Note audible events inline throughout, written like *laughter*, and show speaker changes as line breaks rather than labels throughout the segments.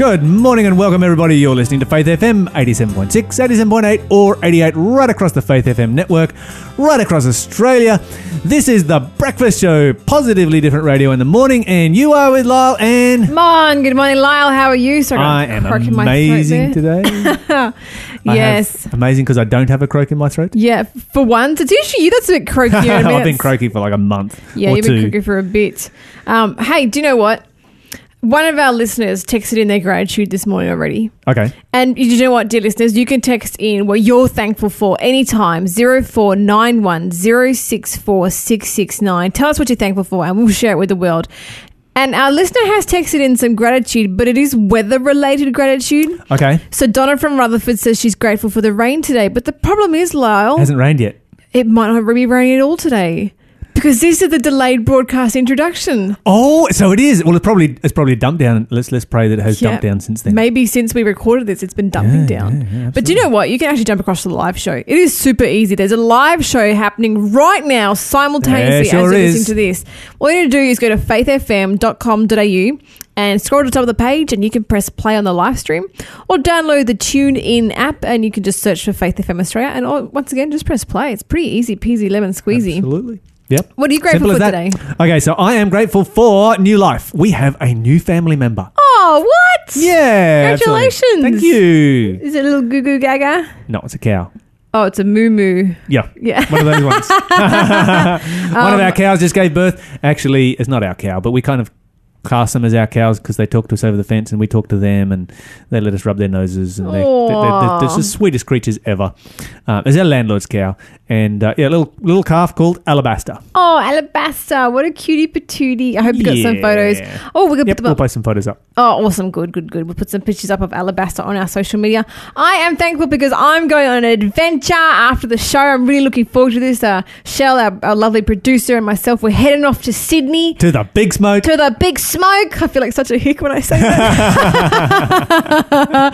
Good morning and welcome, everybody. You're listening to Faith FM 87.6, 87.8, or 88 right across the Faith FM network, right across Australia. This is the breakfast show, positively different radio in the morning, and you are with Lyle and.
Come on, good morning, Lyle. How are you? Sorry,
I am amazing today. *laughs*
Yes.
amazing because I don't have a croak in my throat.
Yeah, for once, it's usually you that's a bit croaky. *laughs*
I've been croaky for like a month
Yeah, you've been croaky for a bit. Um, hey, do you know what? One of our listeners texted in their gratitude this morning already.
Okay.
And you know what, dear listeners, you can text in what you're thankful for anytime 0491 064 669. Tell us what you're thankful for and we'll share it with the world. And our listener has texted in some gratitude, but it is weather related gratitude.
Okay.
So Donna from Rutherford says she's grateful for the rain today, but the problem is, Lyle,
Hasn't rained yet.
it might not be raining at all today because this is the delayed broadcast introduction.
Oh, so it is. Well, it's probably it's probably dumped down. Let's let's pray that it has
Yeah.
dumped down since then.
Maybe since we recorded this, it's been dumping
Yeah,
down.
yeah, yeah,
but do you know what? You can actually jump across to the live show. It is super easy. There's a live show happening right now, simultaneously
sure
as you're
is.
listening to this. All you need to do is go to faithfm.com.au and scroll to the top of the page, and you can press play on the live stream, or download the Tune In app, and you can just search for Faith FM Australia. And oh, once again, just press play. It's pretty easy peasy lemon squeezy.
Absolutely. Yep.
What are you grateful
Simple
for
as that.
today?
Okay, so I am grateful for new life. We have a new family member.
Oh, what?
Yeah. absolutely.
Congratulations.
Thank you.
Is it a little goo goo gaga?
No, it's a cow.
Oh, it's a moo moo.
Yeah.
Yeah.
One of those ones. *laughs* *laughs* One of our um, cows just gave birth. Actually, it's not our cow, but we kind of class them as our cows because they talk to us over the fence and we talk to them and they let us rub their noses and they're, they're
Aw.
the sweetest creatures ever. Uh, it's our landlord's cow. And uh, yeah, a little, little calf called Alabaster.
Oh, Alabaster. What a cutie patootie. I hope you got some photos. Oh, we're to
Yep,
put
we'll post some photos up.
Oh, awesome. Good, good, good. We'll put some pictures up of Alabaster on our social media. I am thankful because I'm going on an adventure after the show. I'm really looking forward to this. Uh, Shell, our, our lovely producer, and myself, we're heading off to Sydney.
To the big smoke.
To the big smoke. I feel like such a hick when I say that. *laughs* uh,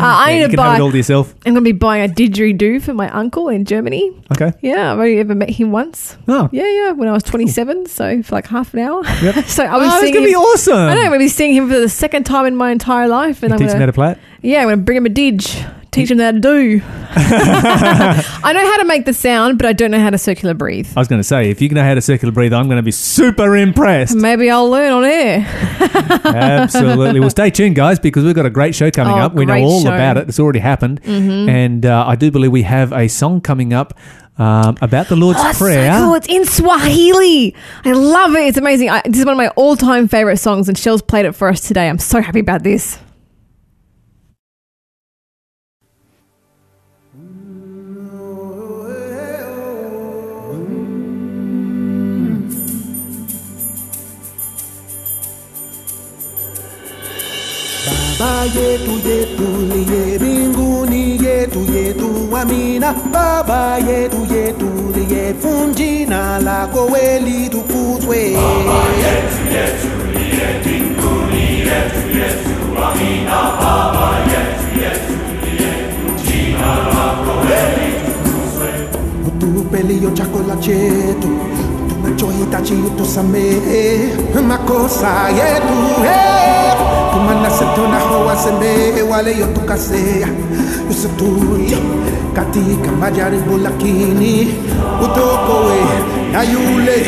I
Yeah,
need
you
to
can have
buy.
it all to yourself.
I'm going to be buying a didgeridoo for my uncle in Germany.
Okay.
Yeah, I've only ever met him once.
Oh.
Yeah, yeah, when I was 27, so for like half an hour.
Yep. *laughs*
so I
Oh,
was seeing
going to be awesome.
I know, I'm going to be seeing him for the second time in my entire life, and I'm
Teach them how
gonna,
to play it.
Yeah, I'm going to bring him a didge, teach him how to do. *laughs* I know how to make the sound, but I don't know how to circular breathe.
I was going to say, if you know how to circular breathe, I'm going to be super impressed.
Maybe I'll learn on air. *laughs*
Absolutely. Well, stay tuned, guys, because we've got a great show coming
Oh,
up. We know
great
all
show.
about it. It's already happened.
Mm-hmm.
And uh, I do believe we have a song coming up um, about the Lord's
Oh, it's
Prayer.
so cool. It's in Swahili. I love it. It's amazing. I, this is one of my all-time favorite songs, and Shell's played it for us today. I'm so happy about this.
yetu yetu liye mbinguni yetu yetu amina. Baba yetu yetu liye funjina la weli tukuzwe. Baba yetu yetu liye mbinguni yetu yetu amina. Baba yetu yetu liye funjina lako weli tukuzwe. Utupe liyo chakula chetu tunachohitaji utusamehe makosa yetu hey. tumanase tunahowasemee wale yotukasea usituli katika majaribu lakini utokowe na yule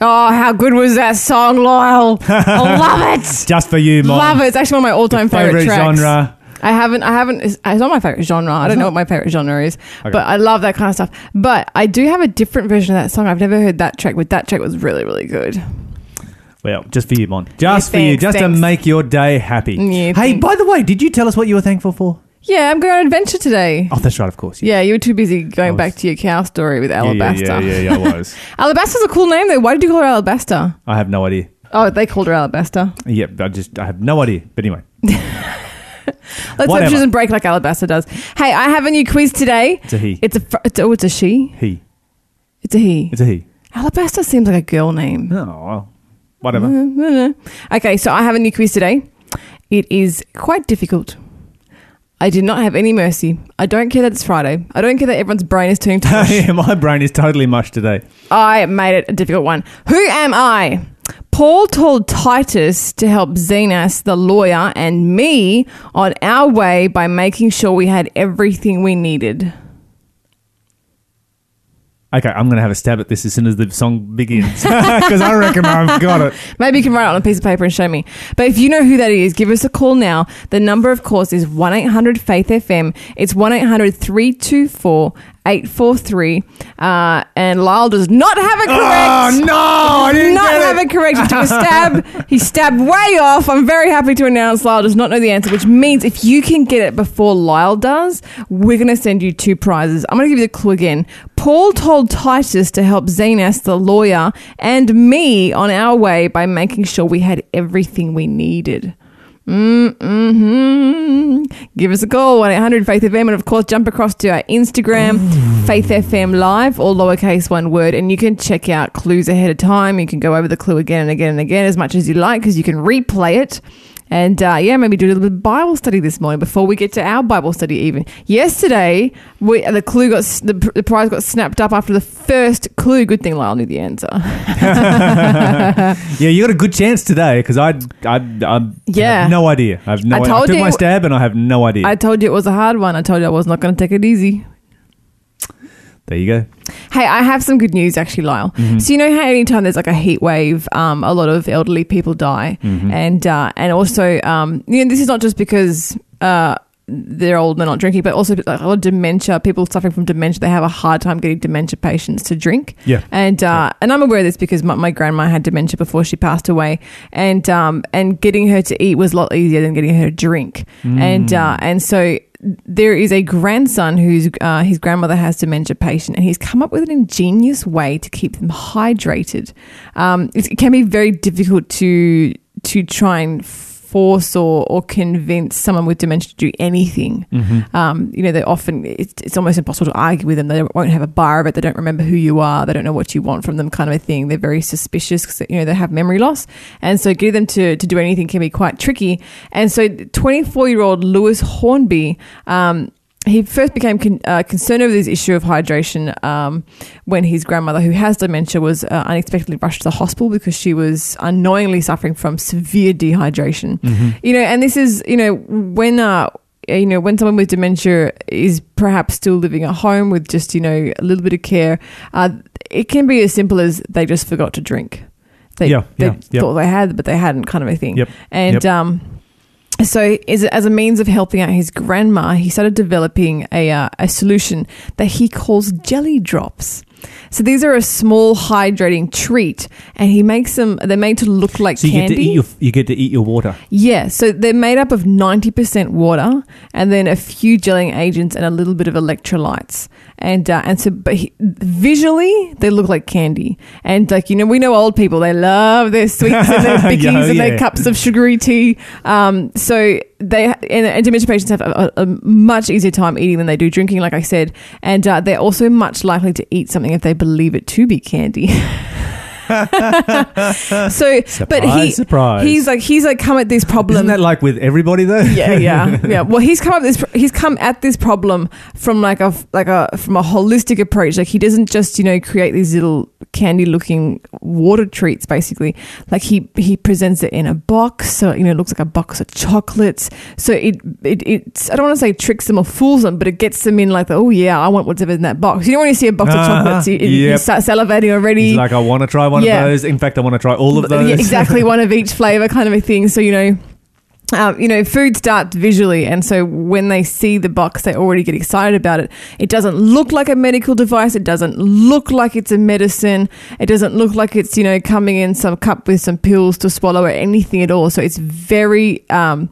Oh, how good was that song, Lyle? *laughs* I love it.
Just for you, Mon.
Love it. It's actually one of my all-time favorite,
Favorite
tracks.
genre.
I haven't. I haven't. It's it's not my favorite genre. I don't know what my favorite genre is, but I love that kind of stuff. But I do have a different version of that song. I've never heard that track, but that track was really, really good.
Well, just for you, Mon. Just for you.
thanks,
Just
thanks.
to make your day happy.
Yeah,
hey,
thanks.
by the way, did you tell us what you were thankful for?
Yeah, I'm going on an adventure today.
Oh, that's right, of course.
Yeah, you were too busy going
was-
back to your cow story with
yeah,
Alabaster.
yeah, yeah, yeah, I was. *laughs*
Alabaster's a cool name though. Why did you call her Alabaster?
I have no idea.
Oh, they called her Alabaster.
Yep, I just I have no idea. But anyway, *laughs*
Let's hope
Whatever.
she doesn't break like Alabaster does. Hey, I have a new quiz today.
it's a he.
It's a fr- it's, oh, it's a she.
he.
It's a he.
It's a he.
Alabaster seems like a girl name.
Oh, well, whatever.
Mm. Okay, so I have a new quiz today. It is quite difficult. I did not have any mercy. I don't care that it's Friday. I don't care that everyone's brain is turning *laughs* to mush.
yeah, my brain is totally mush today.
I made it a difficult one. Who am I? Paul told Titus to help Zenas, the lawyer, and me on our way by making sure we had everything we needed.
Okay, I'm going to have a stab at this as soon as the song begins *laughs* because I reckon I've got it.
Maybe you can write it on a piece of paper and show me. But if you know who that is, give us a call now. The number, of course, is 1 800 Faith FM. It's 1 800 324 843. Uh, And Lyle does not have it correct.
Oh no! I didn't
not
get
have
it.
it correct. He took a stab. *laughs* he stabbed way off. I'm very happy to announce Lyle does not know the answer, which means if you can get it before Lyle does, we're going to send you two prizes. I'm going to give you the clue again. Paul told Titus to help Zenas, the lawyer, and me on our way by making sure we had everything we needed. Mm-hmm. Give us a call, 1 800 Faith FM, and of course, jump across to our Instagram, Faith FM Live, all lowercase one word, and you can check out clues ahead of time. You can go over the clue again and again and again as much as you like because you can replay it. And uh, yeah, maybe do a little bit of Bible study this morning before we get to our Bible study. Even yesterday, we, the clue got the, the prize got snapped up after the first clue. Good thing Lyle knew the answer. *laughs*
Yeah, you got a good chance today because I, I, I
Yeah.
have no idea. I have no
I told
I took
you-
my stab and I have no idea.
I told you it was a hard one. I told you I was not going to take it easy.
There you go.
Hey, I have some good news actually, Lyle. So you know how anytime there's like a heat wave, um, a lot of elderly people die, and uh, and also, um, you know, this is not just because uh, they're old, and they're not drinking, but also like, a lot of dementia. People suffering from dementia, they have a hard time getting dementia patients to drink.
Yeah.
and uh, and I'm aware of this because my, my grandma had dementia before she passed away, and um, and getting her to eat was a lot easier than getting her to drink, and uh, and so there is a grandson whose uh, his grandmother has dementia patient, and he's come up with an ingenious way to keep them hydrated. Um, it, it can be very difficult to to try and force or, or convince someone with dementia to do anything. Um, you know, they often it's, it's almost impossible to argue with them. They won't have a bar of it. They don't remember who you are. They don't know what you want from them, kind of a thing. They're very suspicious because you know they have memory loss, and so getting them to to do anything can be quite tricky. And so, twenty four year old Lewis Hornby. Um, he first became con- uh, concerned over this issue of hydration um, when his grandmother, who has dementia, was uh, unexpectedly rushed to the hospital because she was unknowingly suffering from severe dehydration. You know, and this is you know when. Uh, you know, when someone with dementia is perhaps still living at home with just, you know, a little bit of care, uh, it can be as simple as they just forgot to drink. They,
Yeah,
they
yeah, yep.
thought they had, but they hadn't, kind of a thing.
Yep,
And
yep.
um, so, as, as a means of helping out his grandma, he started developing a, uh, a solution that he calls jelly drops. So these are a small hydrating treat, and he makes them. They're made to look like
So you
candy.
get to eat your you get to eat your water.
Yeah, so they're made up of 90% water and then a few gelling agents and a little bit of electrolytes. And uh, and so but he, visually they look like candy. And like you know we know old people they love their sweets and their *laughs* bickies
Yeah,
and their cups of sugary tea. Um, so they and, and dementia patients have a, a, a much easier time eating than they do drinking like I said. And uh, they're also much likely to eat something if they believe it to be candy. *laughs* so but he
Surprise, surprise.
he's like he's like come at this problem
Isn't that like with everybody though?
yeah, yeah, yeah. *laughs* Well, he's come up this. He's come at this problem from like a like a from a holistic approach. Like he doesn't just you know create these little candy looking water treats. Basically, like he he presents it in a box, so you know it looks like a box of chocolates. So it it it's I don't want to say tricks them or fools them, but it gets them in like the, oh yeah, I want whatever in that box. You don't want to see a box of ah, chocolates, you, you
Yep.
start salivating already.
He's like, I want to try one
Yeah.
of those. In fact, I want to try all of those.
Yeah, exactly, one of *laughs* each flavor, kind of a thing. So you know. Um, you know, food starts visually, and so when they see the box, they already get excited about it. It doesn't look like a medical device. It doesn't look like it's a medicine. It doesn't look like it's you know coming in some cup with some pills to swallow or anything at all. So it's very um,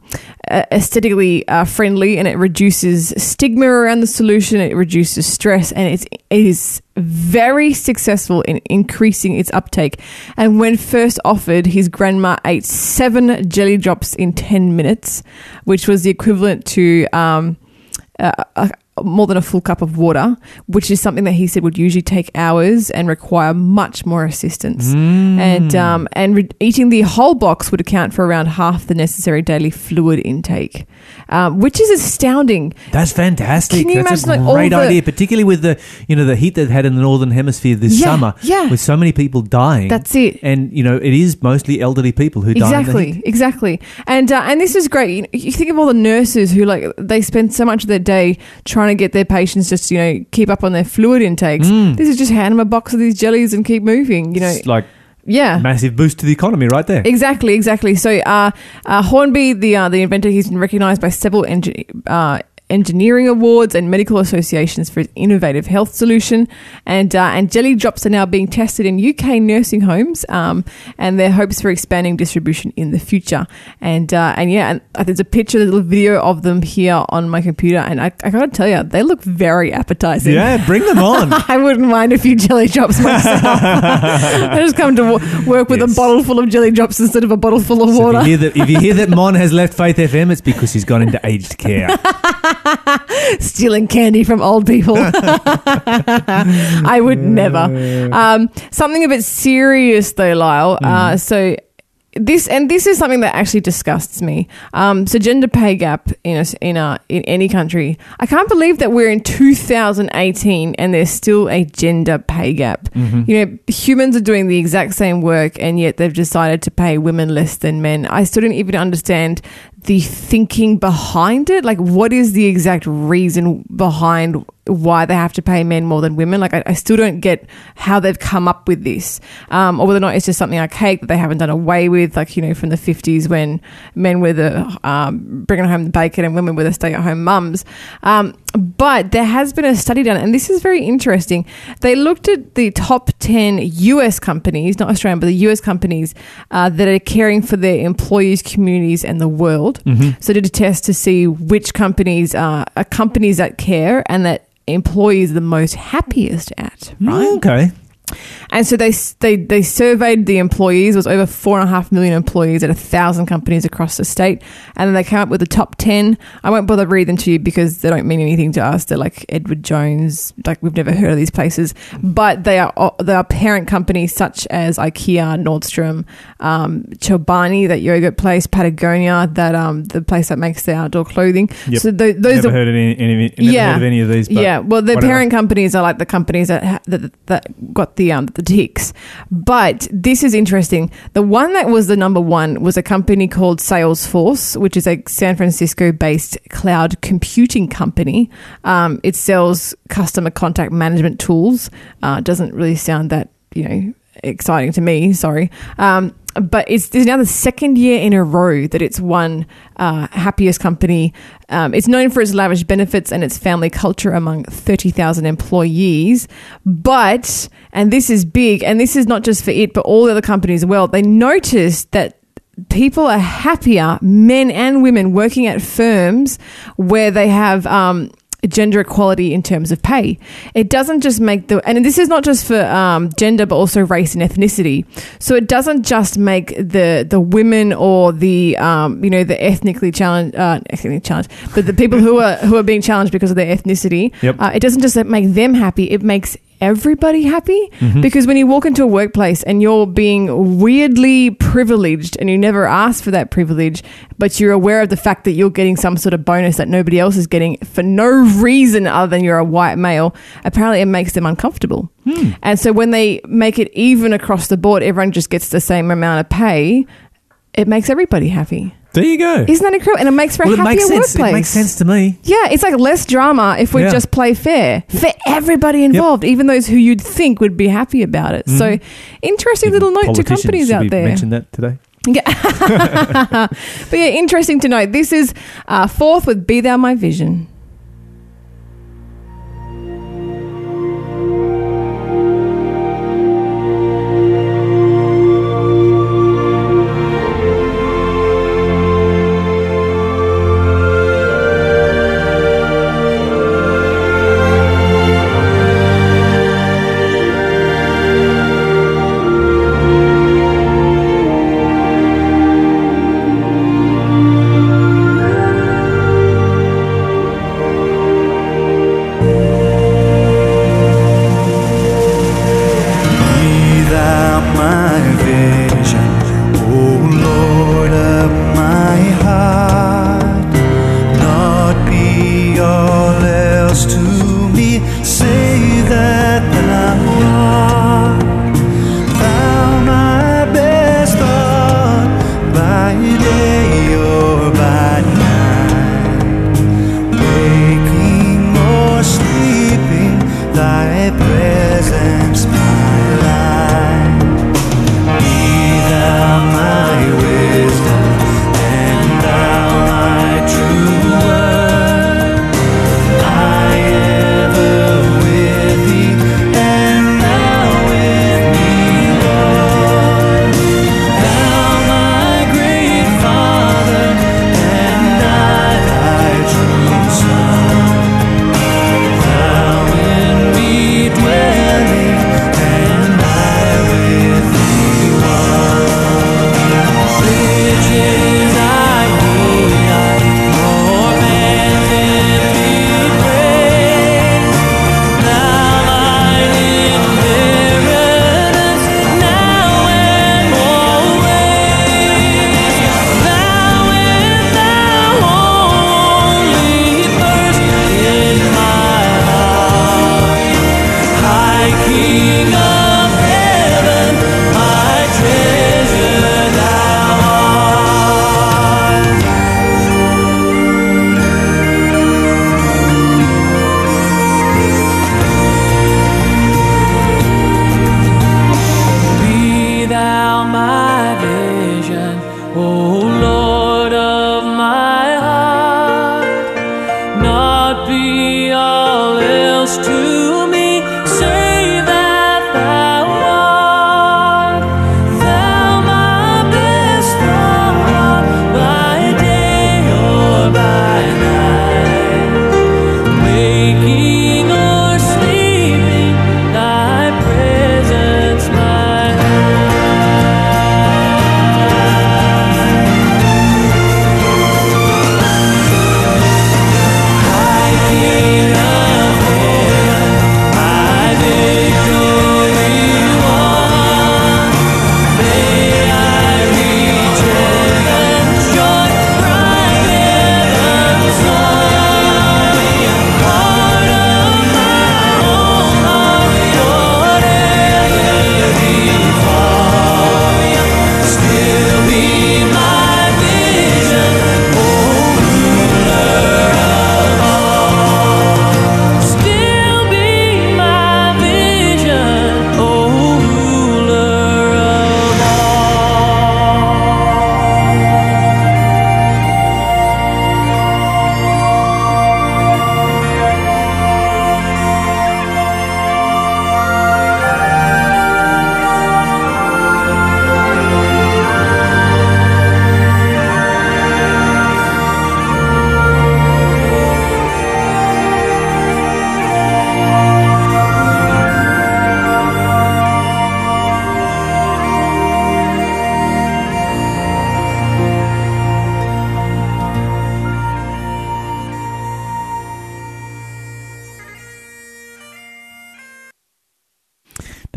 aesthetically uh, friendly, and it reduces stigma around the solution. It reduces stress, and it's it is very successful in increasing its uptake. And when first offered, his grandma ate seven jelly drops in 10 minutes, which was the equivalent to um, uh, a, more than a full cup of water, which is something that he said would usually take hours and require much more assistance. And um, and re- eating the whole box would account for around half the necessary daily fluid intake, um, which is astounding.
That's fantastic.
Can you
That's a
imagine, like, all
great
the-
idea, particularly with the you know the heat they've had in the northern hemisphere this
Yeah,
summer.
yeah.
with so many people dying.
That's it.
And you know it is mostly elderly people who die.
Exactly, exactly, and uh, and this is great. You, know, you think of all the nurses who like they spend so much of their day trying to get their patients just you know keep up on their fluid intakes. This is just hand them a box of these jellies and keep moving. You know,
It's like
yeah.
massive boost to the economy right there.
Exactly, exactly. So, uh, uh, Hornby, the uh, the inventor, he's been recognised by several engi- uh, engineering awards and medical associations for his innovative health solution. And uh, and jelly drops are now being tested in UK nursing homes, um, and their hopes for expanding distribution in the future. And uh, and yeah, and uh, there's a picture, a little video of them here on my computer, and I, I gotta tell you, they look very appetizing.
yeah, bring them on. *laughs*
I wouldn't mind a few jelly drops myself. *laughs* I just come to work with
Yes.
a bottle full of jelly drops instead of a bottle full of
So
water.
if, you hear that, if you hear that *laughs* Mon has left Faith FM, it's because he's gone into aged care. *laughs*
Stealing candy from old people. *laughs* I would never. *laughs* Um, something a bit serious though, Lyle. Uh, so this and this is something that actually disgusts me. Um, so gender pay gap in a, in a in any country. I can't believe that we're in 2018 and there's still a gender pay gap. You know, humans are doing the exact same work and yet they've decided to pay women less than men. I still don't even understand the thinking behind it. Like, what is the exact reason behind why they have to pay men more than women? Like, I, I still don't get how they've come up with this, um, or whether or not it's just something archaic that they haven't done away with, like you know, from the fifties when men were the um, bringing home the bacon and women were the stay-at-home mums. Um, but there has been a study done, and this is very interesting. They looked at the top 10 US companies, not Australian, but the US companies uh, that are caring for their employees, communities, and the world. So, did a test to see which companies uh, are companies that care and that employees the most happiest at, right?
Mm, okay.
And so they they they surveyed the employees. It was over four and a half million employees at a thousand companies across the state, and then they came up with the top ten. I won't bother reading them to you because they don't mean anything to us. They're like Edward Jones, like we've never heard of these places, but they are they are parent companies such as IKEA, Nordstrom, um, Chobani, that yogurt place, Patagonia, that um the place that makes the outdoor clothing.
Yep.
So tho- those
never
are
heard of any, any never
Yeah.
heard of any of these.
Yeah, well, the parent companies are like the companies that ha- that, that got the um the ticks. But this is interesting. The one that was the number one was a company called Salesforce, which is a San Francisco based cloud computing company. Um, it sells customer contact management tools. Uh, doesn't really sound that you know exciting to me. Sorry. Um, but it's there's now the second year in a row that it's won uh, happiest company. Um, it's known for its lavish benefits and its family culture among 30,000 employees. But, and this is big, and this is not just for it, but all the other companies as well, they noticed that people are happier, men and women, working at firms where they have um, gender equality in terms of pay. It doesn't just make the, and this is not just for um, gender, but also race and ethnicity. So it doesn't just make the the women or the um, you know the ethnically challenged, uh, ethnically challenged, but the people who are who are being challenged because of their ethnicity.
Yep.
Uh, it doesn't just make them happy; it makes everybody happy? Mm-hmm. Because when you walk into a workplace and you're being weirdly privileged and you never asked for that privilege but you're aware of the fact that you're getting some sort of bonus that nobody else is getting for no reason other than you're a white male apparently it makes them uncomfortable. Hmm. And so when they make it even across the board everyone just gets the same amount of pay it makes everybody happy
There you go.
isn't that incredible and it makes for
well,
a
it makes sense.
workplace
It makes sense to me.
yeah, it's like less drama if we
Yeah.
just play fair for everybody involved, even those who you'd think would be happy about it. So, interesting little note to
Mm-hmm.
Companies out
we
there.
Mention that today.
Yeah. *laughs* but yeah, interesting to note. This is uh, fourth with Be Thou My Vision.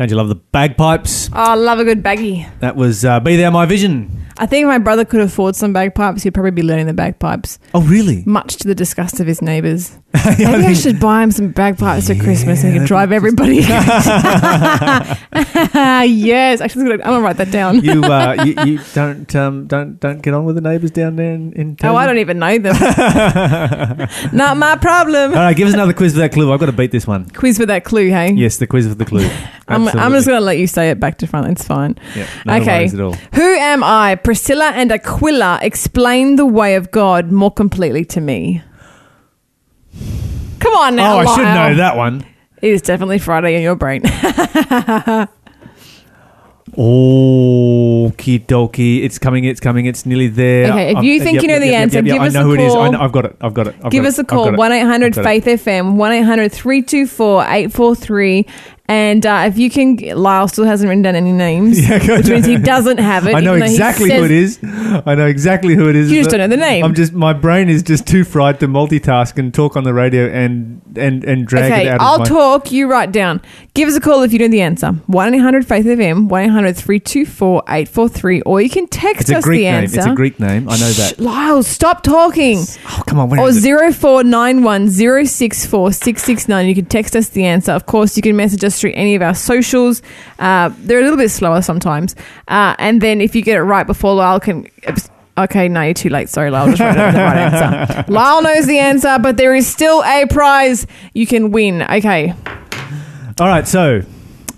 Don't you love the bagpipes?
Oh, I love a good baggy.
That was uh, Be There My Vision.
I think if my brother could afford some bagpipes, he'd probably be learning the bagpipes,
Oh, really?
much to the disgust of his neighbours. *laughs* Maybe I should buy him some bagpipes for Christmas and he can drive everybody. *laughs* *laughs* yes, actually, I'm gonna write that down.
you, uh, you you don't um, don't don't get on with the neighbours down there in, in
Oh, I don't even know them. Not my problem.
All right, give us another quiz for that clue. I've got to beat this one.
Quiz for that clue, hey?
Yes, the quiz for the clue.
I'm, I'm just going to let you say it back to front. It's fine.
Yeah, no
Okay.
at all.
Who am I? Priscilla and Aquila explain the way of God more completely to me. Come on now.
oh, I should
Lyle.
know that one.
It is definitely Friday in your brain. *laughs*
Oh, okie dokie. It's coming, it's coming, it's nearly there.
Okay, if you think you know the answer, give
I
us
know
a
who it is. I
call.
know, I've got it. I've got it. I've
Give
got
us
it.
a call,
got it.
1 800
I've got it.
Faith FM, 1 800 324 843. And uh, if you can, Lyle still hasn't written down any names, *laughs*
Yeah,
which means he doesn't have it.
I know
even though he
exactly who
says-
it is. I know exactly who it is.
You just don't know the name.
I'm just my brain is just too fried to multitask and talk on the radio and and and drag
Okay,
it out
I'll
of my.
talk. You write down. Give us a call if you know the answer. 1 800 Faith FM, 1 800 324 843. Or you can text
It's a
us
Greek
the
name.
answer.
It's a Greek name. I know
Shh,
that.
Lyle, stop talking.
Oh, come on. Where
Or
is it?
0491 064 669. You can text us the answer. Of course, you can message us through any of our socials. Uh, they're a little bit slower sometimes. Uh, and then if you get it right before Lyle can. Okay, no, you're too late. Sorry, Lyle. Just wrote the right answer. *laughs* Lyle knows the answer, but there is still a prize you can win. Okay.
All right. So,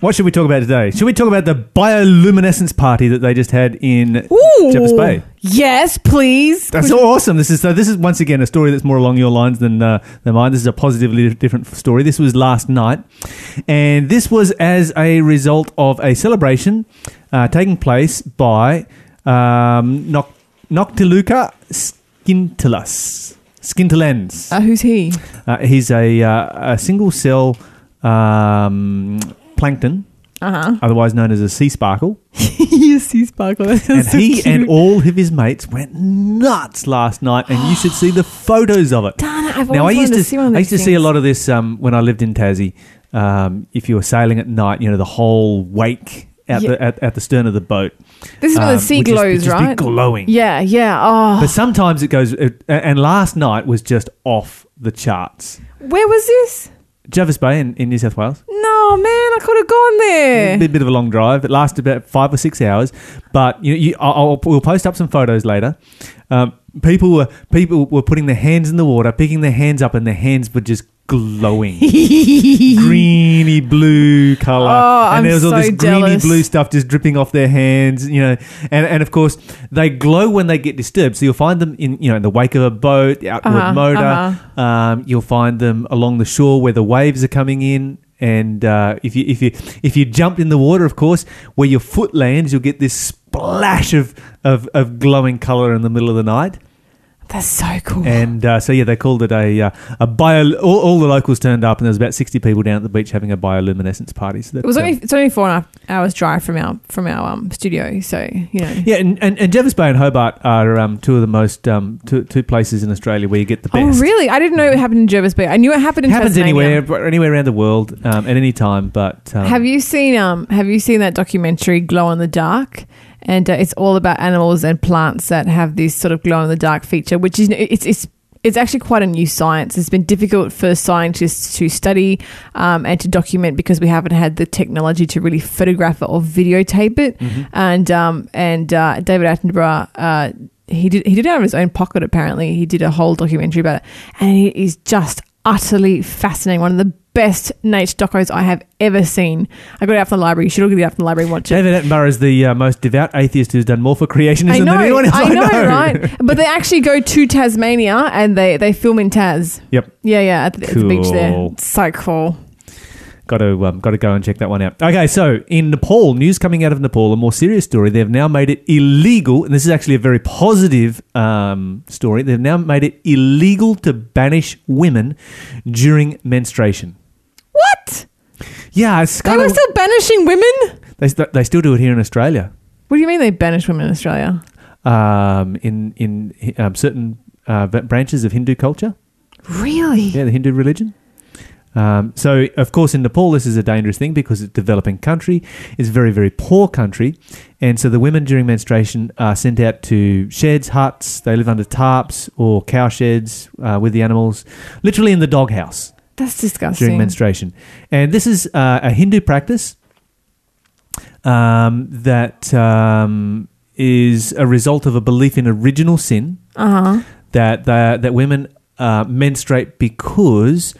what should we talk about today? Should we talk about the bioluminescence party that they just had in
Ooh.
Jervis Bay?
Yes, please.
That's so awesome. This is so. This is once again a story that's more along your lines than uh, than mine. This is a positively different story. This was last night, and this was as a result of a celebration uh, taking place by um, Noc- Noctiluca scintillas. Scintillans.
Uh, who's he?
Uh, he's a, uh, a single cell um, plankton,
Uh huh.
otherwise known as a sea sparkle. *laughs*
yes, sea sparkle. That
And
so
he
cute.
and all of his mates went nuts last night, and you should see the *gasps* photos of it.
Darn it, I've
Now I used to,
see one of
I used to see a lot of this um, when I lived in Tassie. Um, if you were sailing at night, you know the whole wake at
Yeah.
the at, at the stern of the boat.
This is
um,
the sea
would
glows,
be
right?
glowing.
Yeah, yeah. Oh,
But sometimes it goes, it, and last night was just off the charts.
where was this?
Jervis Bay in, in New South Wales.
No, man, I could have gone there.
A bit, bit of a long drive. It lasted about five or six hours, but you, you I'll, I'll, we'll post up some photos later. Um, people were people were putting their hands in the water, picking their hands up, and their hands were just glowing, *laughs* greeny blue color,
Oh,
and there was all
so
this greeny blue stuff just dripping off their hands. You know, and and of course they glow when they get disturbed. So you'll find them in you know in the wake of a boat, the outward
Uh-huh,
motor.
uh-huh.
Um, you'll find them along the shore where the waves are coming in. And uh, if you if you if you jumped in the water, of course, where your foot lands, you'll get this splash of, of, of glowing color in the middle of the night.
That's so cool.
And uh, so yeah, they called it a uh, a bio. All, all the locals turned up, and there was about sixty people down at the beach having a bioluminescence party. So that,
it was only
um,
it's only four and a half hours drive from our from our um, studio, so you know.
yeah, and, and, and Jervis Bay and Hobart are um, two of the most um, two, two places in Australia where you get the best.
Oh really? I didn't know it happened in Jervis Bay. I knew it happened in
It happens anywhere, anywhere around the world um, at any time. But um,
Have you seen um Have you seen that documentary Glow in the Dark? And uh, it's all about animals and plants that have this sort of glow in the dark feature, which is it's it's it's actually quite a new science. It's been difficult for scientists to study um, and to document because we haven't had the technology to really photograph it or videotape it.
Mm-hmm.
And um, and uh, David Attenborough. Uh, he did. He did it out of his own pocket. Apparently, he did a whole documentary about it, and it is just utterly fascinating. One of the best nature docos I have ever seen. I got it out from the library. You should all get it out from the library and watch it.
David Attenborough is the uh, most devout atheist who's done more for creationism
I know,
than anyone else I,
I know, right? *laughs* But they actually go to Tasmania and they they film in Tas.
Yep.
Yeah, yeah, at the, at the beach there. It's so cool.
Got to um, got to go and check that one out. Okay, so in Nepal, news coming out of Nepal, a more serious story. They've now made it illegal, and this is actually a very positive um, story. They've now made it illegal to banish women during menstruation.
What?
Yeah, it's
They
kind
were
of
still banishing women?
they, st- they still do it here in Australia.
What do you mean they banish women in Australia?
Um, in in um, certain uh, b- branches of Hindu culture,
Really?
yeah, the Hindu religion.
Um, so, of course, in Nepal, this is a dangerous thing because it's a developing country. It's a very, very poor country. And so the women during menstruation are sent out to sheds, huts. They live under tarps or cow sheds uh, with the animals, literally in the doghouse
That's disgusting.
during menstruation. And this is uh, a Hindu practice um, that um, is a result of a belief in original sin
Uh huh.
that that, that women uh, menstruate because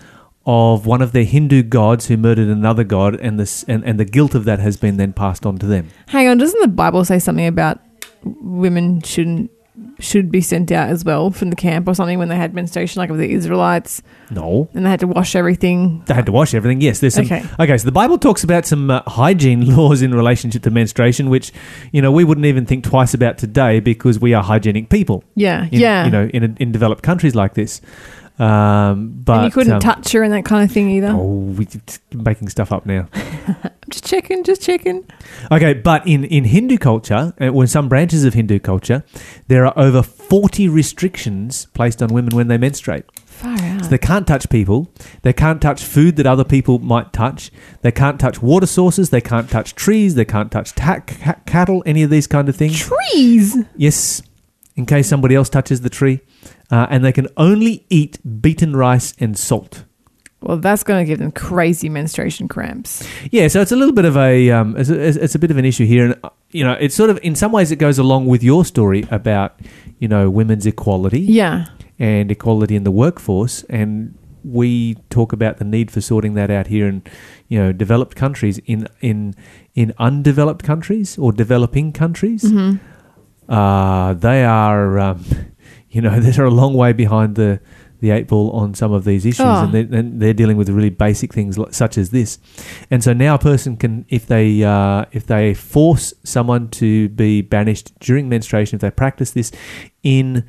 of one of their Hindu gods who murdered another god, and this and, and the guilt of that has been then passed on to them.
Hang on, doesn't the Bible say something about women shouldn't should be sent out as well from the camp or something when they had menstruation, like with the Israelites,
No,
and they had to wash everything?
they had to wash everything. Yes, there's some.
Okay.
Okay, so the Bible talks about some uh, hygiene *laughs* laws in relationship to menstruation, which you know we wouldn't even think twice about today because we are hygienic people.
Yeah,
In,
yeah.
You know, in in developed countries like this, um, but
and you couldn't
um,
touch her and that kind of thing either.
Oh, we're making stuff up now. *laughs*
Just checking, just checking.
Okay, but in, in Hindu culture, uh, or in some branches of Hindu culture, there are over 40 restrictions placed on women when they menstruate.
Far out.
So they can't touch people, they can't touch food that other people might touch, they can't touch water sources, they can't touch trees, they can't touch ta- ca- cattle, any of these kind of things.
Trees.
Yes, in case somebody else touches the tree. Uh, and they can only eat beaten rice and salt.
Well, that's going to give them crazy menstruation cramps.
Yeah, so it's a little bit of a um, it's, a, it's a bit of an issue here, and uh, you know, it's sort of in some ways it goes along with your story about you know women's equality
Yeah.
and equality in the workforce, and we talk about the need for sorting that out here in you know developed countries in in in undeveloped countries or developing countries.
hmm
Uh, they are um, *laughs* you know *laughs* they're a long way behind the the eight ball on some of these issues,
Oh.
and, they're, and they're dealing with really basic things li- such as this. And so now a person can, if they uh, if they force someone to be banished during menstruation, if they practice this in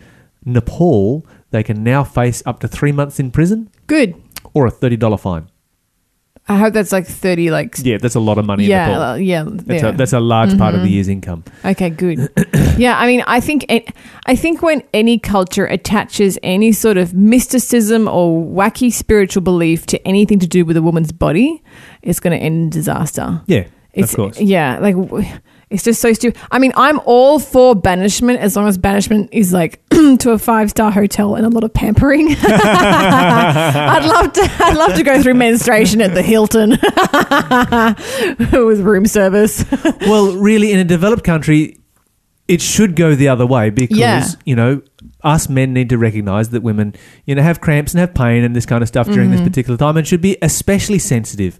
Nepal, they can now face up to three months in prison
Good.
or a thirty dollar fine.
I hope that's like 30, like.
Yeah, that's a lot of money. in
yeah,
Nepal.
uh, yeah.
That's
yeah.
a that's a large part of the
Mhm.
year's income.
Okay, good. *coughs* yeah, I mean, I think it, I think when any culture attaches any sort of mysticism or wacky spiritual belief to anything to do with a woman's body, it's going to end in disaster.
Yeah,
It's
of course.
yeah, like it's just so stupid. I mean, I'm all for banishment as long as banishment is like *clears throat* to a five star hotel and a lot of pampering. *laughs* I'd love to. I'd love to go through menstruation at the Hilton *laughs* with room service. *laughs*
well, really, in a developed country, it should go the other way because
Yeah.
you know us men need to recognise that women, you know, have cramps and have pain and this kind of stuff during
Mm-hmm.
this particular time, and should be especially sensitive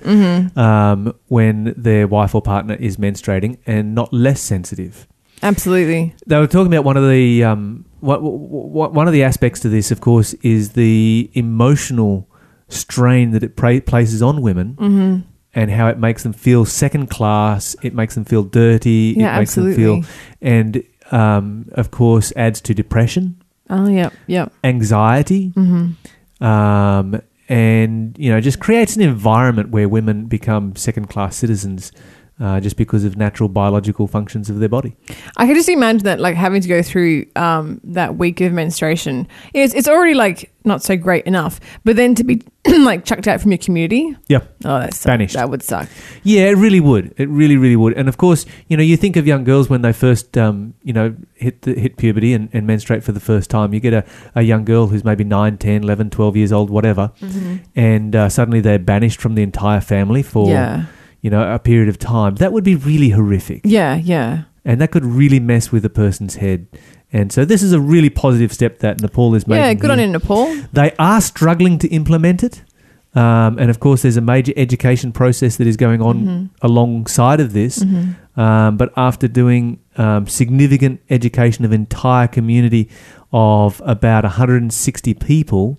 um, when their wife or partner is menstruating, and not less sensitive.
Absolutely.
They were talking about one of the um, what, what, one of the aspects to this, of course, is the emotional strain that it pra- places on women
Mm-hmm.
and how it makes them feel second class. It makes them feel dirty.
Yeah,
it makes
absolutely.
them feel, and um, of course, adds to depression,
Oh, yep, yep.
anxiety,
Mm-hmm.
um, and you know, just creates an environment where women become second class citizens. Uh, just because of natural biological functions of their body.
I can just imagine that, like having to go through um, that week of menstruation. It's it's already like not so great enough, but then to be *clears throat* like chucked out from your community.
Yeah.
Oh, that's
Banished.
That would suck.
Yeah, it really would. It really, really would. And of course, you know, you think of young girls when they first, um, you know, hit the, hit puberty and, and menstruate for the first time. You get a, a young girl who's maybe 9, 10, 11, 12 years old, whatever, and uh, suddenly they're banished from the entire family for,
yeah,
you know, a period of time. That would be really horrific.
yeah, yeah.
And that could really mess with a person's head. And so this is a really positive step that Nepal is making.
Yeah, good on
here.
you, Nepal.
They are struggling to implement it. Um, and of course, there's a major education process that is going on
Mhm.
alongside of this.
Mhm.
Um, but after doing um, significant education of entire community of about 160 people,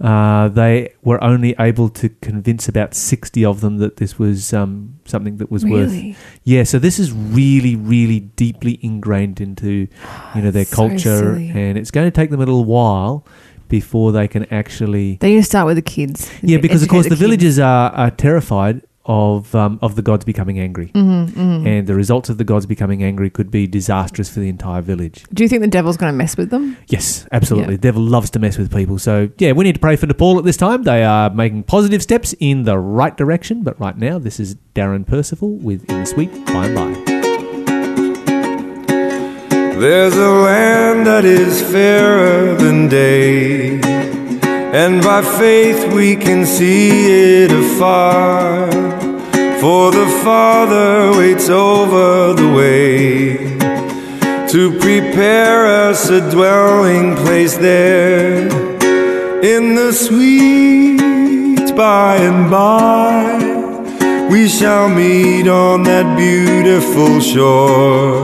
uh, they were only able to convince about 60 of them that this was um, something that was worth.
Really?
Yeah, so this is really, really deeply ingrained into you know their *sighs*
So
culture,
silly.
and it's going to take them a little while before they can actually
They need to start with the kids.
yeah, because of course the, villagers are, are terrified
of um, of the gods becoming angry, and the results of the gods becoming angry could be disastrous for the entire village.
Do you think the devil's going to mess with them?
Yes, absolutely.
Yeah.
The devil loves to mess with people. So, yeah, we need to pray for Nepal at this time. They are making positive steps in the right direction. But right now, this is Darren Percival with In the Sweet By and By.
There's a land that is fairer than day, and by faith we can see it afar. For the Father waits over the way to prepare us a dwelling place there in the sweet by and by. We shall meet on that beautiful shore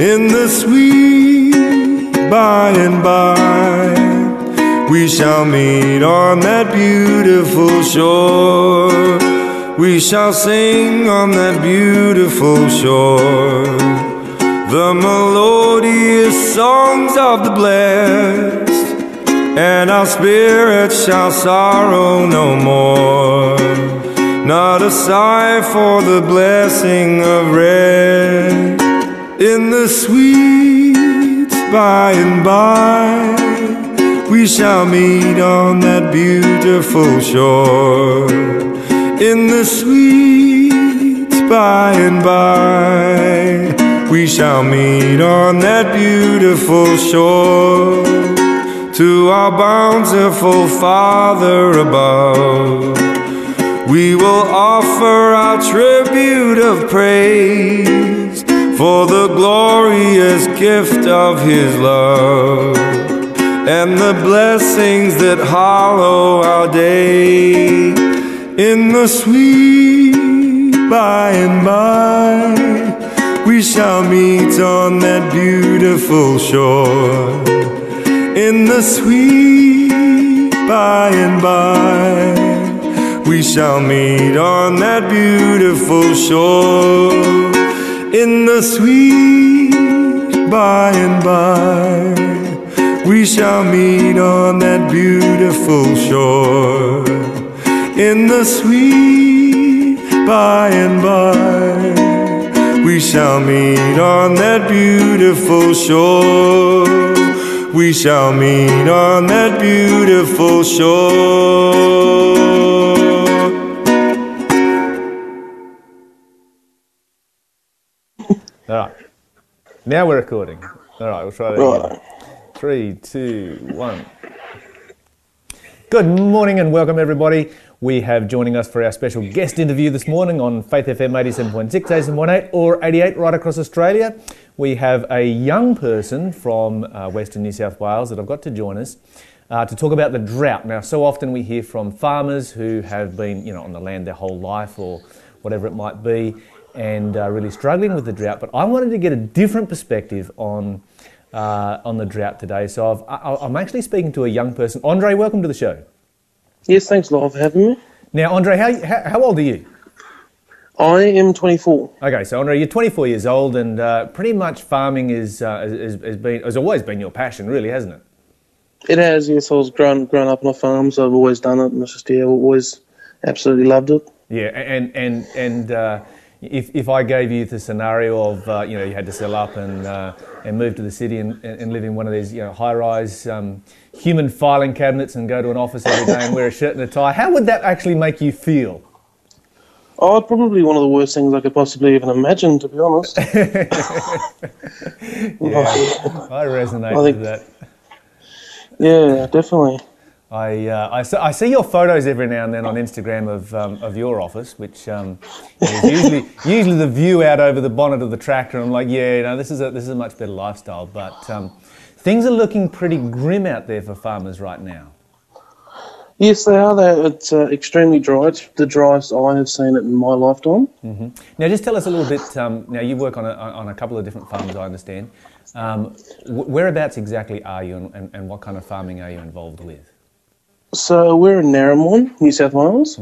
in the sweet by and by. We shall meet on that beautiful shore. We shall sing on that beautiful shore. The melodious songs of the blessed, and our spirits shall sorrow no more. Not a sigh for the blessing of rest in the sweet by and by. We shall meet on that beautiful shore. In the sweet by and by. We shall meet on that beautiful shore. To our bountiful Father above. We will offer our tribute of praise for the glorious gift of His love and the blessings that hollow our day in the sweet by and by. We shall meet on that beautiful shore in the sweet by and by. We shall meet on that beautiful shore in the sweet by and by. We shall meet on that beautiful shore in the sweet by and by. We shall meet on that beautiful shore. We shall meet on that beautiful shore.
All right. Now we're recording. All right, we'll try that
Right.
again. Three, two, one. Good morning and welcome, everybody. We have joining us for our special guest interview this morning on Faith FM 87.6, 87.8, or 88 right across Australia. We have a young person from uh, Western New South Wales that I've got to join us uh, to talk about the drought. Now, so often we hear from farmers who have been, you know, on the land their whole life or whatever it might be, and uh, really struggling with the drought. But I wanted to get a different perspective on uh, on the drought today. So I've, I, I'm actually speaking to a young person. Andre, welcome to the show.
Yes, thanks a lot for having me.
Now, Andre, how, how, how old are you?
I am 24.
Okay, so Andre, you're 24 years old, and uh, pretty much farming is, uh, has, has been has always been your passion, really, hasn't it?
It has, yes. I was grown, grown up on a farm, so I've always done it. And it's just, yeah, I've always absolutely loved it.
Yeah, and and and uh, if if I gave you the scenario of uh, you know you had to sell up and uh, and move to the city and, and live in one of these you know high rise um, human filing cabinets and go to an office every day and wear a shirt and a tie, how would that actually make you feel?
Oh, probably one of the worst things I could possibly even imagine, to be honest. *laughs* *laughs*
yeah, I resonate
I think-
with that.
yeah, definitely.
I, uh, I, see, I see your photos every now and then on Instagram of, um, of your office, which um, is usually usually the view out over the bonnet of the tractor. I'm like, yeah, you know, this is a this is a much better lifestyle. But um, things are looking pretty grim out there for farmers right now.
Yes, they are. They, it's uh, extremely dry. It's the driest I have seen it in my lifetime.
Now, just tell us a little bit. Um, now, you work on a, on a couple of different farms, I understand. Um, whereabouts exactly are you, and, and, and what kind of farming are you involved with?
So we're in Narromine, New South Wales.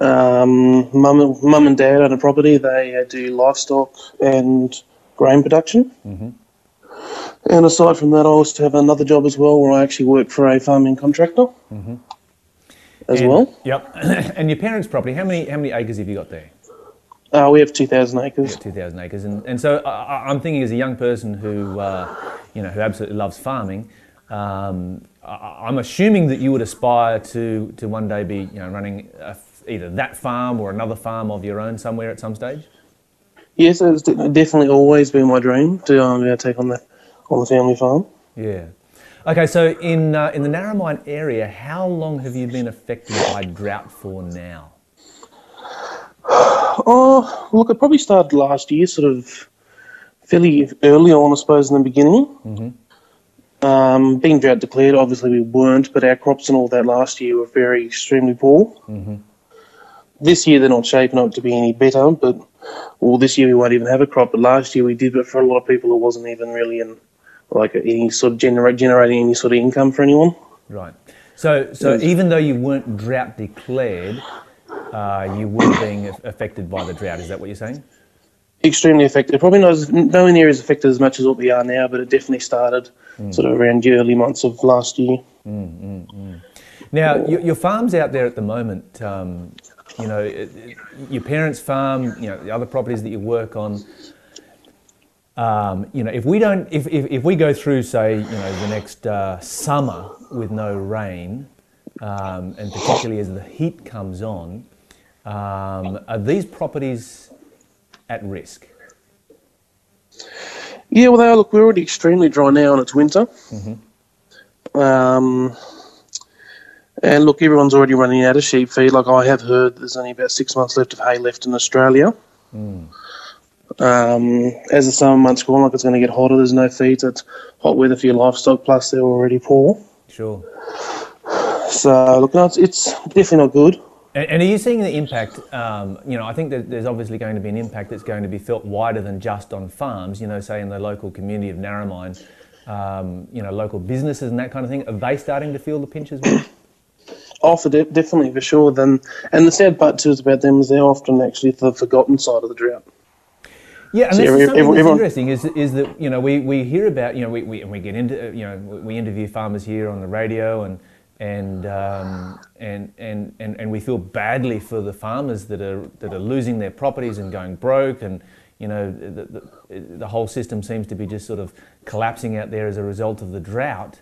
Um, mum, and- mum and dad own a property. They uh, do livestock and grain production. And aside from that, I also have another job as well, where I actually work for a farming contractor. as
And-
well.
Yep. *coughs* and your parents' property, how many how many acres have you got there?
Uh, we have 2,000 acres.
2,000 acres. And, and so I, I'm thinking as a young person who, uh, you know, who absolutely loves farming, um, I'm assuming that you would aspire to, to one day be, you know, running a either that farm or another farm of your own somewhere at some stage.
Yes, it's definitely always been my dream to um, be able to take on the, on the family farm.
Yeah. Okay, so in, uh, in the Narromine area, how long have you been affected by drought for now? *sighs*
Oh, look, it probably started last year, sort of fairly early on, I suppose, in the beginning. Um, being drought declared, obviously we weren't, but our crops and all that last year were very extremely poor. This year they're not shaping up to be any better, but well, this year we won't even have a crop. But last year we did, but for a lot of people it wasn't even really in like any sort of generate generating any sort of income for anyone.
Right. So, so
Yes.
even though you weren't drought declared, uh, you were *coughs* being affected by the drought. Is that what you're saying?
extremely affected. Probably not as, nowhere near as affected as much as what we are now, but it definitely started sort of around the early months of last year.
Now, your, your farms out there at the moment, um, you know, it, it- your parents' farm, you know, the other properties that you work on. Um, you know, if we don't, if, if, if we go through, say, you know, the next uh, summer with no rain, um, and particularly as the heat comes on, um, are these properties at risk?
Yeah, well, they are, look, we're already extremely dry now and it's winter. Um, and look, everyone's already running out of sheep feed. Like I have heard, there's only about six months left of hay left in Australia. Um, as the summer months go on, like it's going to get hotter, there's no feed, so it's hot weather for your livestock, plus they're already poor.
Sure.
So, look, no, it's, it's definitely not good.
And, are you seeing the impact? Um, you know, I think that there's obviously going to be an impact that's going to be felt wider than just on farms. You know, say in the local community of Narromine, um, you know, local businesses and that kind of thing. Are they starting to feel the pinch as well?
Oh, for de- definitely, for sure. Then, and the sad part too is about them is they're often actually the forgotten side of the drought.
Yeah, and
So
this
every-
is something
every-
that's
everyone-
interesting is, is that you know we, we hear about you know we, we, and we get into you know we we interview farmers here on the radio and and um, and, and and and we feel badly for the farmers that are that are losing their properties and going broke and you know the, the, the whole system seems to be just sort of collapsing out there as a result of the drought.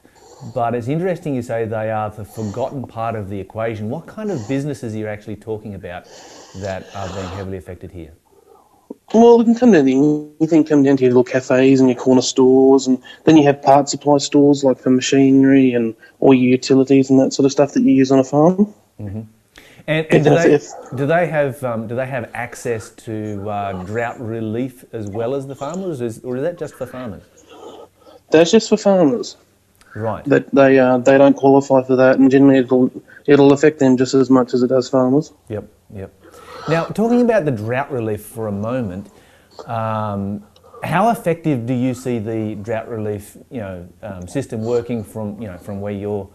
But it's interesting you say they are the forgotten part of the equation. What kind of businesses are you actually talking about that are being heavily affected here?
Well, it can come down to anything. Come down to your little cafes and your corner stores, and then you have part supply stores like for machinery and all your utilities and that sort of stuff that you use on a farm.
And, and do, they, do they have um, do they have access to uh, drought relief as well as the farmers, is, or is that just for farmers?
That's just for farmers.
Right.
That they uh, they don't qualify for that, and generally it'll it'll affect them just as much as it does farmers.
Yep. Yep. Now, talking about the drought relief for a moment, um, how effective do you see the drought relief, you know, um, system working from you know from where you're,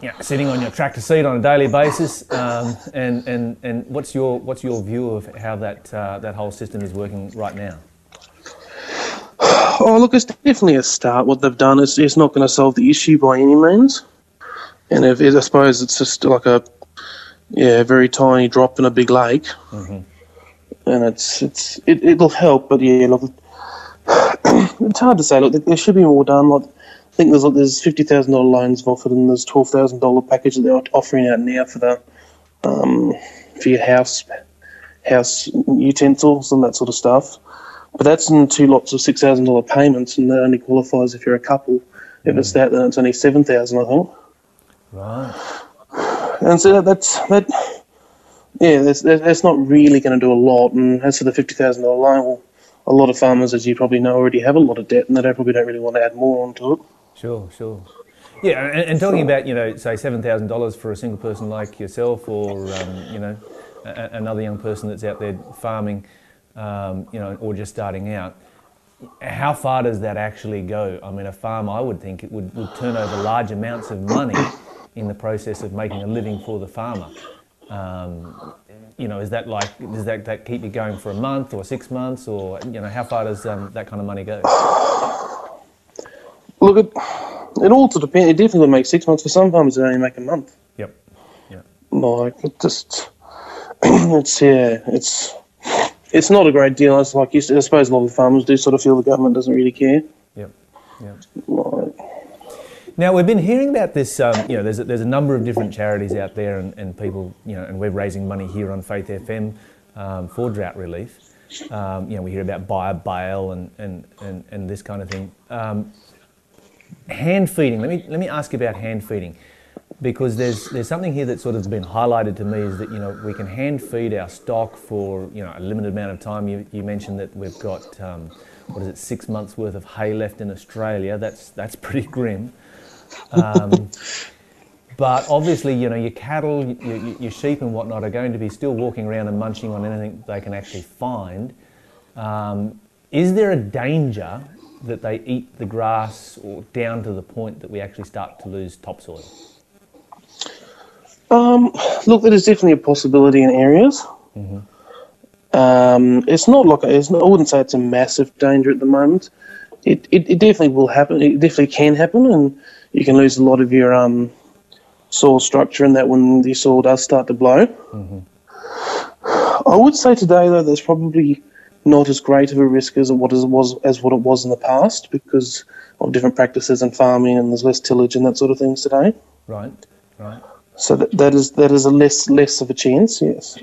you know, sitting on your tractor seat on a daily basis, um, and, and and what's your what's your view of how that uh, that whole system is working right now?
Oh, look, it's definitely a start. What they've done is it's not going to solve the issue by any means, and if, I suppose it's just like a yeah, a very tiny drop in a big lake, and it's it's it, it'll help. But yeah, look, *clears throat* it's hard to say. Look, there should be more done. Like, I think there's like there's fifty thousand dollar loans offered, and there's twelve thousand dollar package that they're offering out now for the um, for your house house utensils and that sort of stuff. But that's in two lots of six thousand dollar payments, and that only qualifies if you're a couple. If it's that, then it's only seven thousand, I think.
Right.
And so that's that. Yeah, that's, that's not really going to do a lot. And as for the fifty thousand dollar loan, well, a lot of farmers, as you probably know, already have a lot of debt, and they probably don't really want to add more onto it.
Sure, sure. Yeah, and, and talking about you know, say seven thousand dollars for a single person like yourself, or um, you know, a- another young person that's out there farming, um, you know, or just starting out. How far does that actually go? I mean, a farm, I would think, it would, would turn over large amounts of money in the process of making a living for the farmer. Um, you know, is that like, does that, that keep you going for a month or six months, or you know, how far does um, that kind of money go?
Look, it, it all to depend. It definitely makes six months. For some farmers, it only make a month.
Yep. Yep.
Like it just, *clears throat* it's yeah, it's it's not a great deal. It's like you, I suppose a lot of farmers do sort of feel the government doesn't really care.
Yep. Yep.
Like,
Now we've been hearing about this. Um, you know, there's a, there's a number of different charities out there, and, and people, you know, and we're raising money here on Faith FM um, for drought relief. Um, you know, we hear about Buy a Bale and and, and, and this kind of thing. Um, hand feeding. Let me let me ask you about hand feeding, because there's there's something here that's sort of been highlighted to me is that you know we can hand feed our stock for you know a limited amount of time. You, you mentioned that we've got um, what is it six months worth of hay left in Australia. That's that's pretty *laughs* grim. Um, but obviously, you know, your cattle, your, your- sheep and whatnot are going to be still walking around and munching on anything they can actually find. Um, is there a danger that they eat the grass or down to the point that we actually start to lose topsoil?
Um, look, there is definitely a possibility in areas. Um, it's not like it's not, I wouldn't say it's a massive danger at the moment. It, it it definitely will happen. It definitely can happen, and you can lose a lot of your um soil structure and that when the soil does start to blow. I would say today though, there's probably not as great of a risk as what it was as what it was in the past because of different practices in farming and there's less tillage and that sort of things today.
Right, right.
So that, that is that is a less less of a chance. Yes.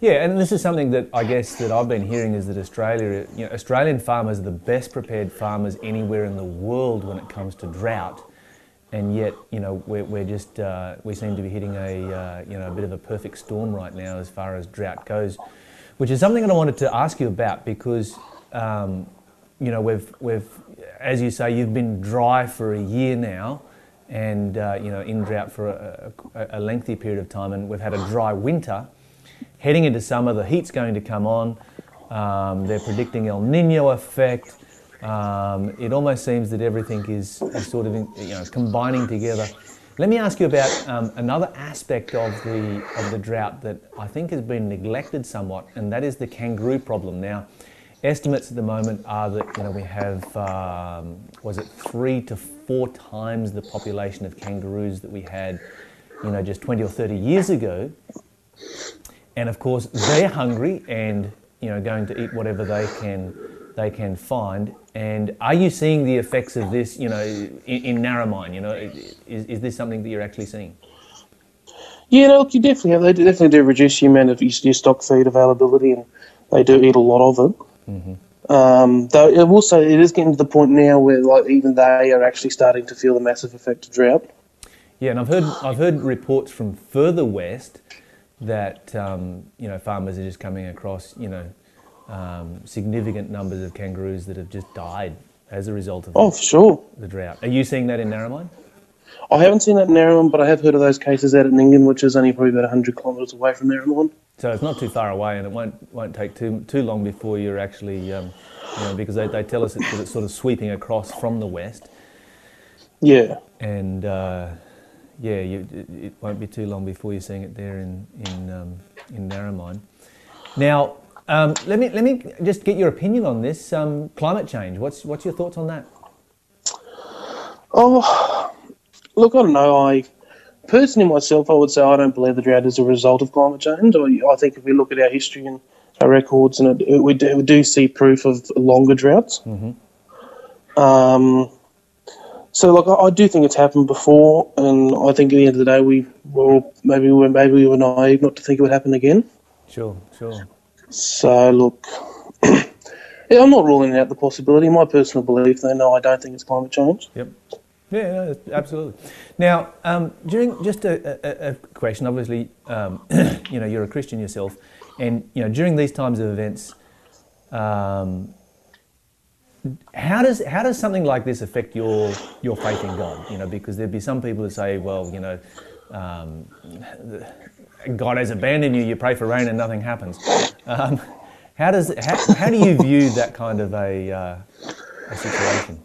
Yeah, and this is something that I guess that I've been hearing is that Australia, you know, Australian farmers are the best prepared farmers anywhere in the world when it comes to drought, and yet you know we're, we're just uh, we seem to be hitting a uh, you know a bit of a perfect storm right now as far as drought goes, which is something that I wanted to ask you about because um, you know we've we've as you say you've been dry for a year now. And uh, you know, in drought for a, a, a lengthy period of time, and we've had a dry winter heading into summer, the heat's going to come on. Um, they're predicting El Nino effect. Um, it almost seems that everything is, sort of in, you know combining together. Let me ask you about um, another aspect of the of the drought that I think has been neglected somewhat, and that is the kangaroo problem. Now, estimates at the moment are that you know we have um, was it three to four times the population of kangaroos that we had, you know, just 20 or 30 years ago and of course they're hungry and you know going to eat whatever they can they can find. And are you seeing the effects of this? You know, in, in Narromine, you know, is, is this something that you're actually seeing?
Yeah, no, look, you definitely have. They definitely do reduce the amount of your, stock feed availability, and they do eat a lot of it. Um, though I will say it is getting to the point now where like even they are actually starting to feel the massive effect of drought.
Yeah, and I've heard I've heard reports from further west that um, you know farmers are just coming across you know um, significant numbers of kangaroos that have just died as a result of
Oh, for sure.
the drought. Are you seeing that in Narromine?
I haven't seen that in Narromine, but I have heard of those cases out in Nyngan, which is only probably about 100 kilometres away from Narromine.
So it's not too far away, and it won't won't take too too long before you're actually, um, you know, because they, they tell us it's, that it's sort of sweeping across from the west,
Yeah.
and uh, yeah, you, it, it won't be too long before you're seeing it there in in um, in Narromine. Now, um, let me let me just get your opinion on this um, climate change. What's what's your thoughts on that?
Oh, look, I don't know. I personally myself, I would say I don't believe the drought is a result of climate change. I, I think if we look at our history and our records, and it, it, we, do, we do see proof of longer droughts. Um, so, like, I, I do think it's happened before, and I think at the end of the day, we were maybe we were maybe we were naive not to think it would happen again.
Sure, sure.
So, look, *clears throat* yeah, I'm not ruling out the possibility. My personal belief, though, no, I don't think it's climate change.
Yep. Yeah, absolutely. Now, um, during just a, a, a question, obviously, um, *clears throat* you know, you're a Christian yourself, and you know, during these times of events, um, how does how does something like this affect your your faith in God? You know, because there'd be some people who say, well, you know, um, God has abandoned you. You pray for rain and nothing happens. Um, how does how, how do you view that kind of a, uh, a situation?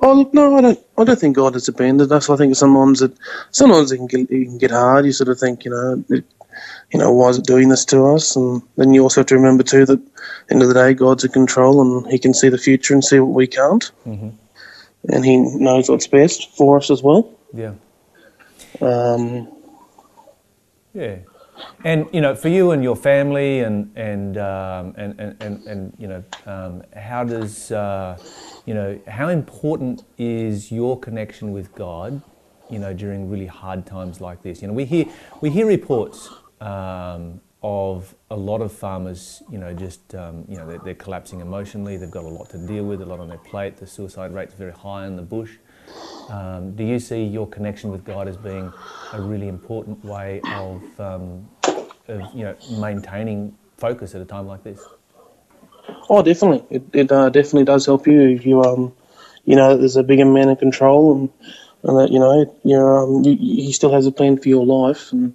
Oh no, I don't. I don't think God has abandoned us. I think sometimes it, sometimes it can get, it can get hard. You sort of think, you know, it, you know, why is it doing this to us? And then you also have to remember too that, at the end of the day, God's in control and He can see the future and see what we can't, and He knows what's best for us as well.
Yeah.
Um,
Yeah, and you know, for you and your family, and and um, and, and, and and you know, um, how does uh, you know how important is your connection with God? You know, during really hard times like this. You know, we hear we hear reports um, of a lot of farmers. You know, just um, you know, they're, they're collapsing emotionally. They've got a lot to deal with, a lot on their plate. The suicide rate's very high in the bush. Um, do you see your connection with God as being a really important way of, um, of you know, maintaining focus at a time like this?
oh, definitely. It, it uh, definitely does help you if you um, you know, there's a bigger man in control, and and that you know, you're um, you, he still has a plan for your life, and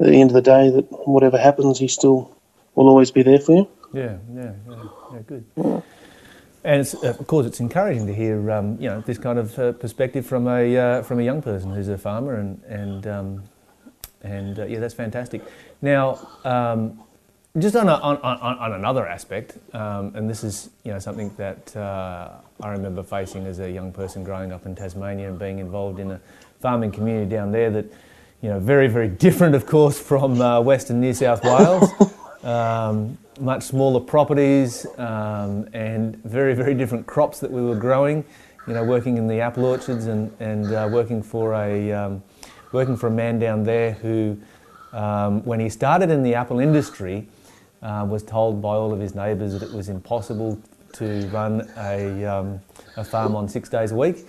at the end of the day, that whatever happens, he still will always be there for you.
Yeah, yeah, yeah, yeah good. And of course, it's encouraging to hear um, you know this kind of uh, perspective from a uh, from a young person who's a farmer, and and um, and uh, yeah, that's fantastic. Now, um, just on, a, on, on, on another aspect, um, and this is you know something that uh, I remember facing as a young person growing up in Tasmania and being involved in a farming community down there. That you know very very different, of course, from uh, Western New South Wales. *laughs* um, much smaller properties um, and very very different crops that we were growing. You know, working in the apple orchards and and uh, working for a um, working for a man down there who, um, when he started in the apple industry, uh, was told by all of his neighbours that it was impossible to run a, um, a farm on six days a week.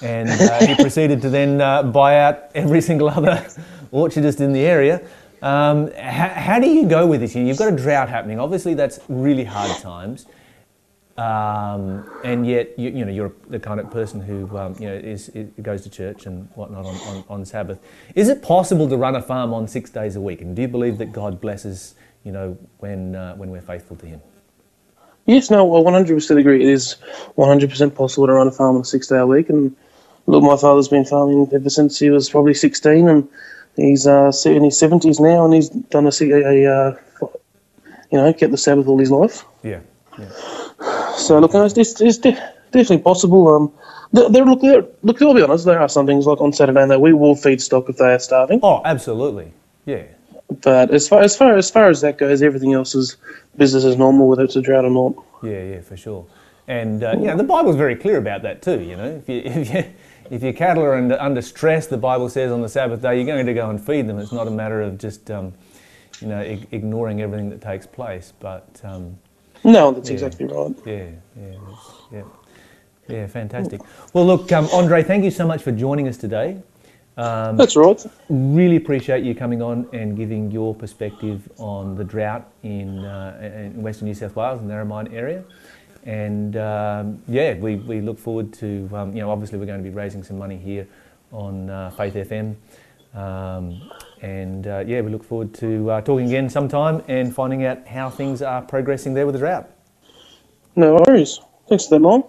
And uh, he *laughs* proceeded to then uh, buy out every single other *laughs* orchardist in the area. Um, how, how do you go with this? You've got a drought happening. Obviously, that's really hard times. Um, and yet, you, you know, you're the kind of person who, um, you know, is, is, goes to church and whatnot on, on, on Sabbath. Is it possible to run a farm on six days a week? And do you believe that God blesses, you know, when, uh, when we're faithful to Him?
Yes, no, I 100% agree. It is 100% possible to run a farm on six day a week. And look, my father's been farming ever since he was probably 16, and he's uh, in his 70s now, and he's done a, a, a uh, you know, kept the Sabbath all his life.
Yeah. yeah.
So look, it's, it's, it's de- definitely possible. Um, there, there, look, there, look, I'll be honest. There are some things like on Saturday that we will feed stock if they are starving.
Oh, absolutely. Yeah.
But as far as far as far as that goes, everything else is business as normal, whether it's a drought or not.
Yeah, yeah, for sure. And uh, you know, the Bible's very clear about that too. You know, if you *laughs* if you if your cattle are under, under stress, the Bible says on the Sabbath day you're going to go and feed them. It's not a matter of just um, you know ig- ignoring everything that takes place. But um,
No, that's
Yeah.
exactly right.
yeah, yeah, that's- yeah, yeah, fantastic. Well, look, um, Andre, thank you so much for joining us today. Um,
That's right.
really appreciate you coming on and giving your perspective on the drought in, uh, in Western New South Wales and the Narromine area. And um, yeah, we, we look forward to, um, you know, obviously we're going to be raising some money here on uh, Faith FM. Um, and uh, yeah, we look forward to uh, talking again sometime and finding out how things are progressing there with the drought.
No worries. Thanks for that, Mom.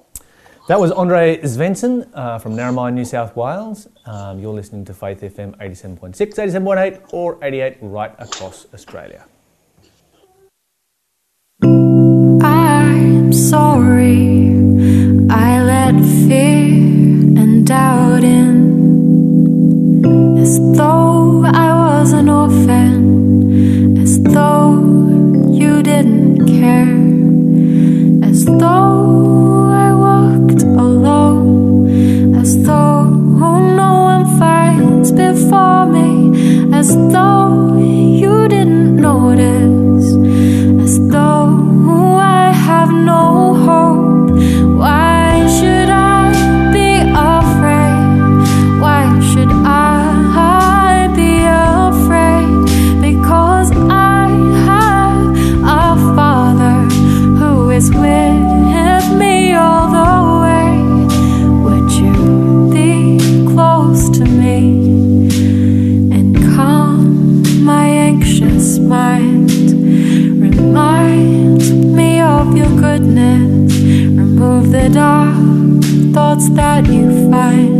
That was Andre Svensson uh, from Narromine, New South Wales. Um, you're listening to Faith FM 87.6, 87.8, or 88 right across Australia.
Sorry. I let fear and doubt in. As though I was an orphan, as though you didn't care, as though I walked alone, as though no one fights before me, as though that you find.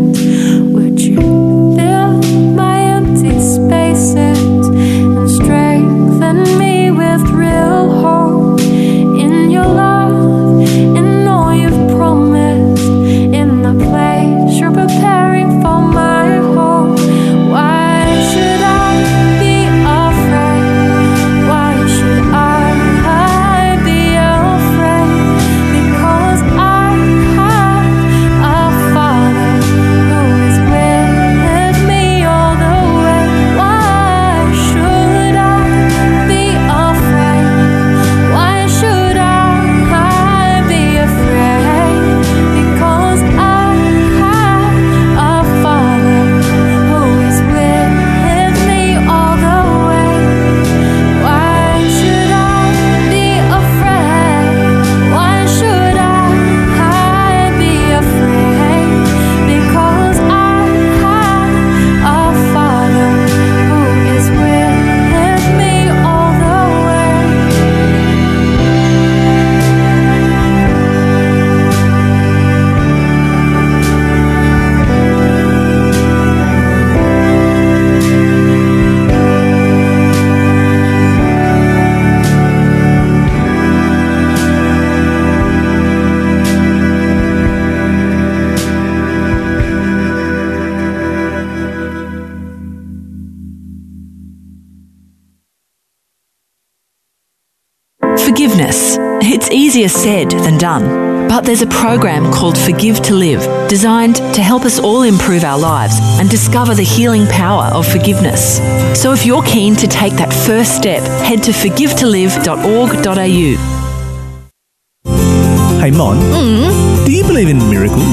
Easier said than done. But there's a program called Forgive to Live, designed to help us all improve our lives and discover the healing power of forgiveness. So if you're keen to take that first step, head to forgivetolive.org.au.
Hey, Mon, mm-hmm. do you believe in miracles?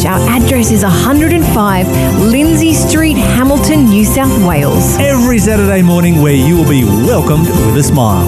Our address is 105 Lindsay Street, Hamilton, New South Wales.
Every Saturday morning, where you will be welcomed with a smile.